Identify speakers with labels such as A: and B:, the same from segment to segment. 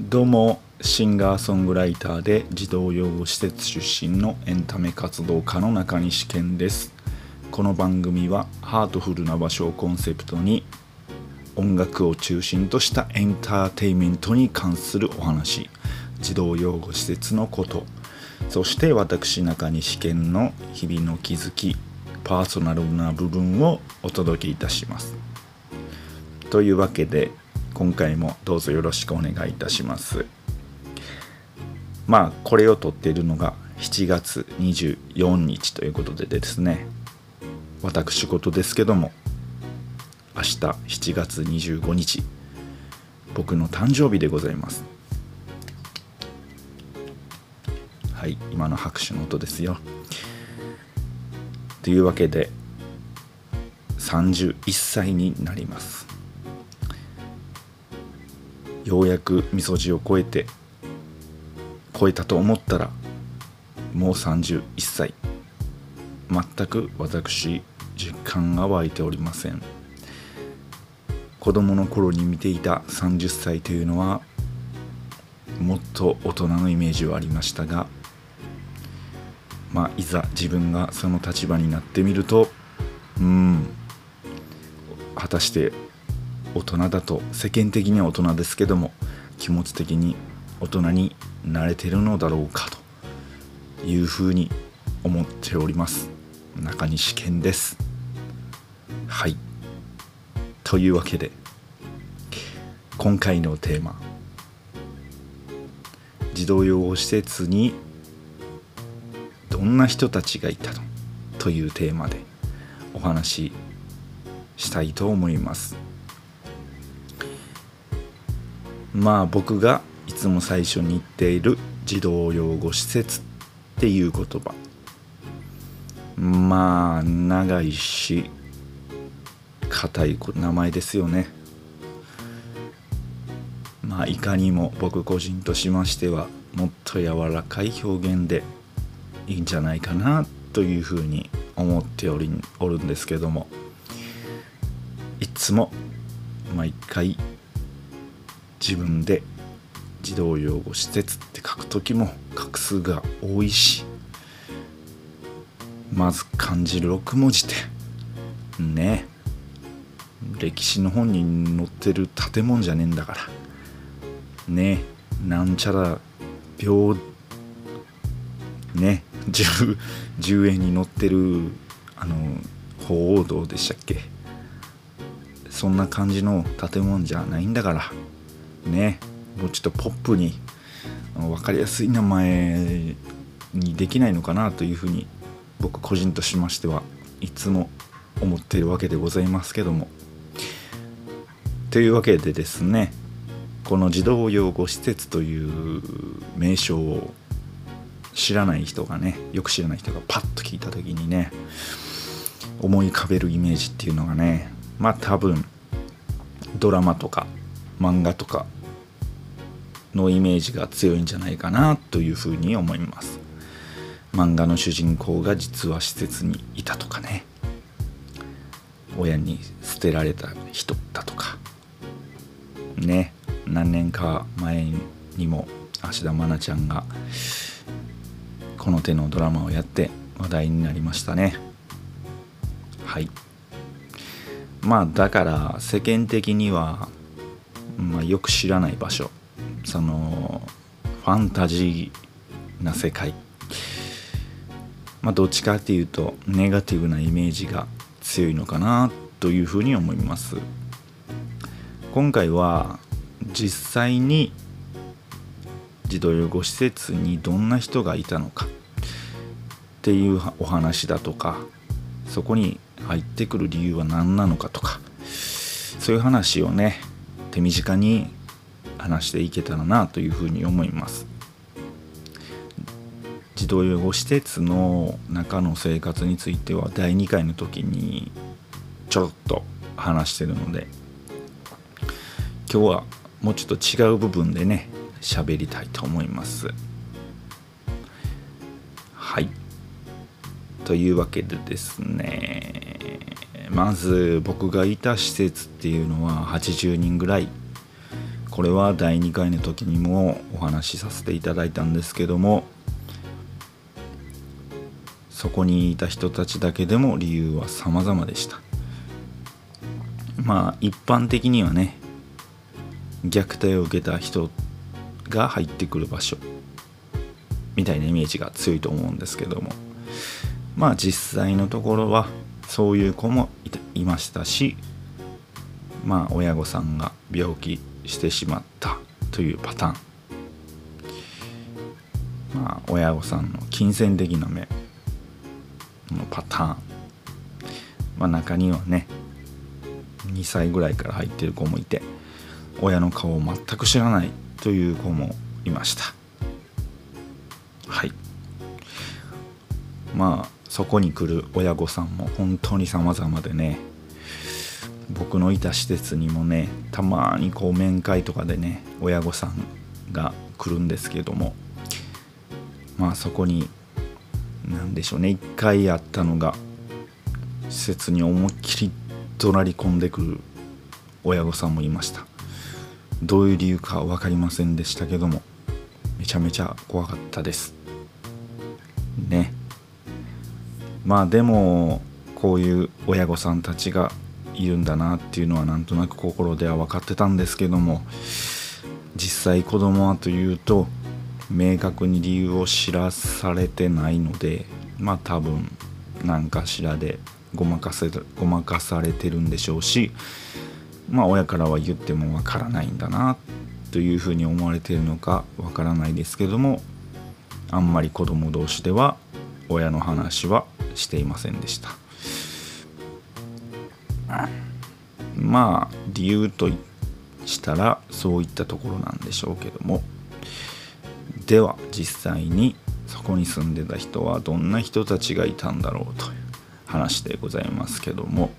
A: どうもシンガーソングライターで児童養護施設出身のエンタメ活動家の中西健です。この番組はハートフルな場所をコンセプトに音楽を中心としたエンターテインメントに関するお話。児童養護施設のこと。そして私中西健の日々の気づきパーソナルな部分をお届けいたします。というわけで今回もどうぞよろしくお願いいたします。まあこれを撮っているのが7月24日ということでですね。私事ですけども明日7月25日僕の誕生日でございます。はい今の拍手の音ですよ。というわけで31歳になります。ようやくみそじを超えて超えたと思ったらもう31歳。全く私実感が湧いておりません。子供の頃に見ていた30歳というのはもっと大人のイメージはありましたがまあいざ自分がその立場になってみるとうん果たして大人だと世間的には大人ですけども気持ち的に大人になれてるのだろうかというふうに思っております。中西健です。はい。というわけで今回のテーマ。児童養護施設にどんな人たちがいたの？というテーマでお話ししたいと思います。まあ僕がいつも最初に言っている児童養護施設っていう言葉。まあ長いし硬い名前ですよね。まあいかにも僕個人としましてはもっと柔らかい表現でいいんじゃないかなというふうに思っておりおるんですけども。いつも毎回自分で児童養護施設って書く時も画数が多いしまず漢字6文字でね歴史の本に載ってる建物じゃねえんだからねなんちゃら秒ね 10, 10円に載ってるあの鳳凰堂でしたっけ？そんな感じの建物じゃないんだから。ねもうちょっとポップに分かりやすい名前にできないのかなというふうに僕個人としましてはいつも思っているわけでございますけども。というわけでですねこの児童養護施設という名称を知らない人がねよく知らない人がパッと聞いた時にね思い浮かべるイメージっていうのがねまあ多分ドラマとか漫画とかのイメージが強いんじゃないかなというふうに思います。漫画の主人公が実は施設にいたとかね。親に捨てられた人だとか。ね。何年か前にも芦田愛菜ちゃんがこの手のドラマをやって話題になりましたね。はい。まあだから世間的には、まあ、よく知らない場所。そのファンタジーな世界。まあどっちかっていうとネガティブなイメージが強いのかなというふうに思います。今回は実際に児童養護施設にどんな人がいたのか。っていうお話だとかそこに入ってくる理由は何なのかとか。そういう話をね手短に話していけたらなというふうに思います。児童養護施設の中の生活については第2回の時にちょろっと話してるので今日はもうちょっと違う部分でね喋りたいと思います。はい。というわけでですねまず僕がいた施設っていうのは80人ぐらいこれは第2回の時にもお話しさせていただいたんですけどもそこにいた人たちだけでも理由は様々でした。まあ一般的にはね虐待を受けた人が入ってくる場所みたいなイメージが強いと思うんですけどもまあ実際のところはそういう子もいましたしまあ親御さんが病気してしまったというパターンまあ親御さんの金銭的な面のパターン。まあ中にはね2歳ぐらいから入ってる子もいて親の顔を全く知らないという子もいました。はい。まあそこに来る親御さんも本当に様々でね僕のいた施設にもねたまにこう面会とかでね親御さんが来るんですけどもまあそこに何でしょうね一回あったのが施設に思いっきり怒鳴り込んでくる親御さんもいました。どういう理由か分かりませんでしたけどもめちゃめちゃ怖かったです。ね。まあでもこういう親御さんたちがいるんだなっていうのはなんとなく心では分かってたんですけども実際子供はというと明確に理由を知らされてないのでまあ多分何かしらでごまかせごまかされてるんでしょうしまあ親からは言ってもわからないんだなというふうに思われてるのかわからないですけどもあんまり子供同士では親の話はしていませんでした。まあ理由としたらそういったところなんでしょうけども。では実際にそこに住んでた人はどんな人たちがいたんだろうという話でございますけども、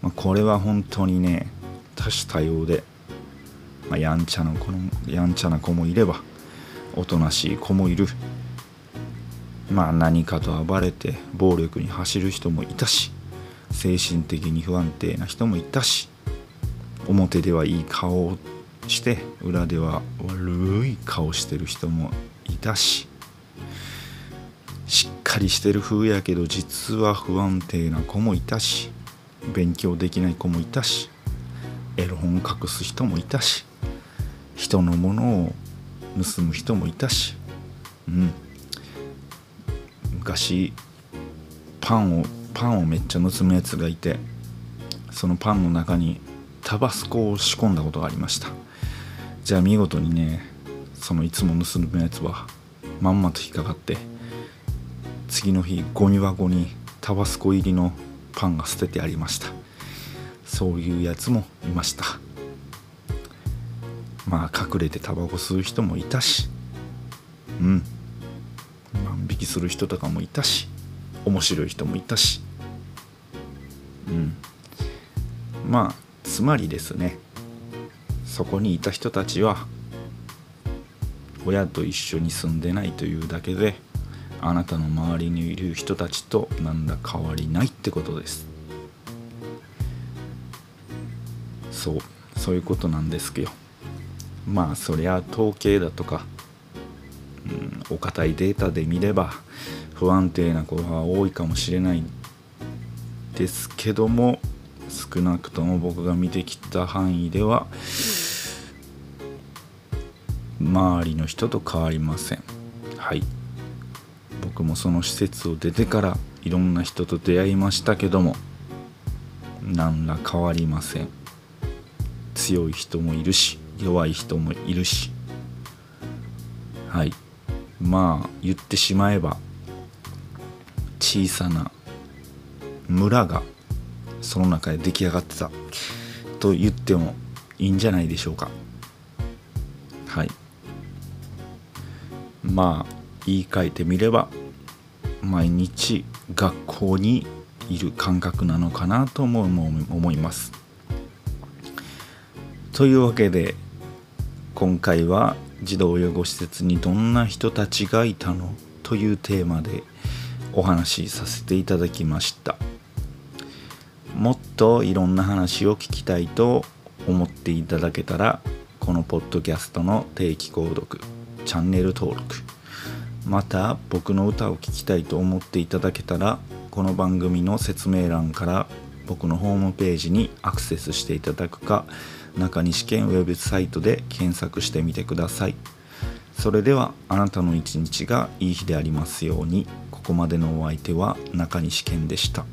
A: まあ、これは本当にね多種多様で、まあ、やんちゃな子のやんちゃな子もいればおとなしい子もいる。まあ何かと暴れて暴力に走る人もいたし精神的に不安定な人もいたし表ではいい顔をして裏では悪い顔してる人もいたししっかりしてる風やけど実は不安定な子もいたし勉強できない子もいたしエロ本隠す人もいたし人のものを盗む人もいたしうん。昔パンをパンをめっちゃ盗むやつがいてそのパンの中にタバスコを仕込んだことがありました。じゃあ見事にねそのいつも盗むやつはまんまと引っかかって次の日ゴミ箱にタバスコ入りのパンが捨ててありました。そういうやつもいました。まあ隠れてタバコ吸う人もいたしうん。万引きする人とかもいたし面白い人もいたし。うん。まあつまりですねそこにいた人たちは親と一緒に住んでないというだけであなたの周りにいる人たちと何ら変わりないってことです。そうそういうことなんですけど。まあそりゃ統計だとか、うん、お堅いデータで見れば不安定な子が多いかもしれないですけども少なくとも僕が見てきた範囲では周りの人と変わりません。はい。僕もその施設を出てからいろんな人と出会いましたけども何ら変わりません。強い人もいるし弱い人もいるし。はい。まあ言ってしまえば小さな村がその中で出来上がってたと言ってもいいんじゃないでしょうか。はい。まあ言い換えてみれば毎日学校にいる感覚なのかなとも思います。というわけで今回は児童養護施設にどんな人たちがいたの？というテーマでお話しさせていただきました。もっといろんな話を聞きたいと思っていただけたらこのポッドキャストの定期購読チャンネル登録また僕の歌を聴きたいと思っていただけたらこの番組の説明欄から僕のホームページにアクセスしていただくか中西県ウェブサイトで検索してみてください。それではあなたの一日がいい日でありますようにここまでのお相手は中西健でした。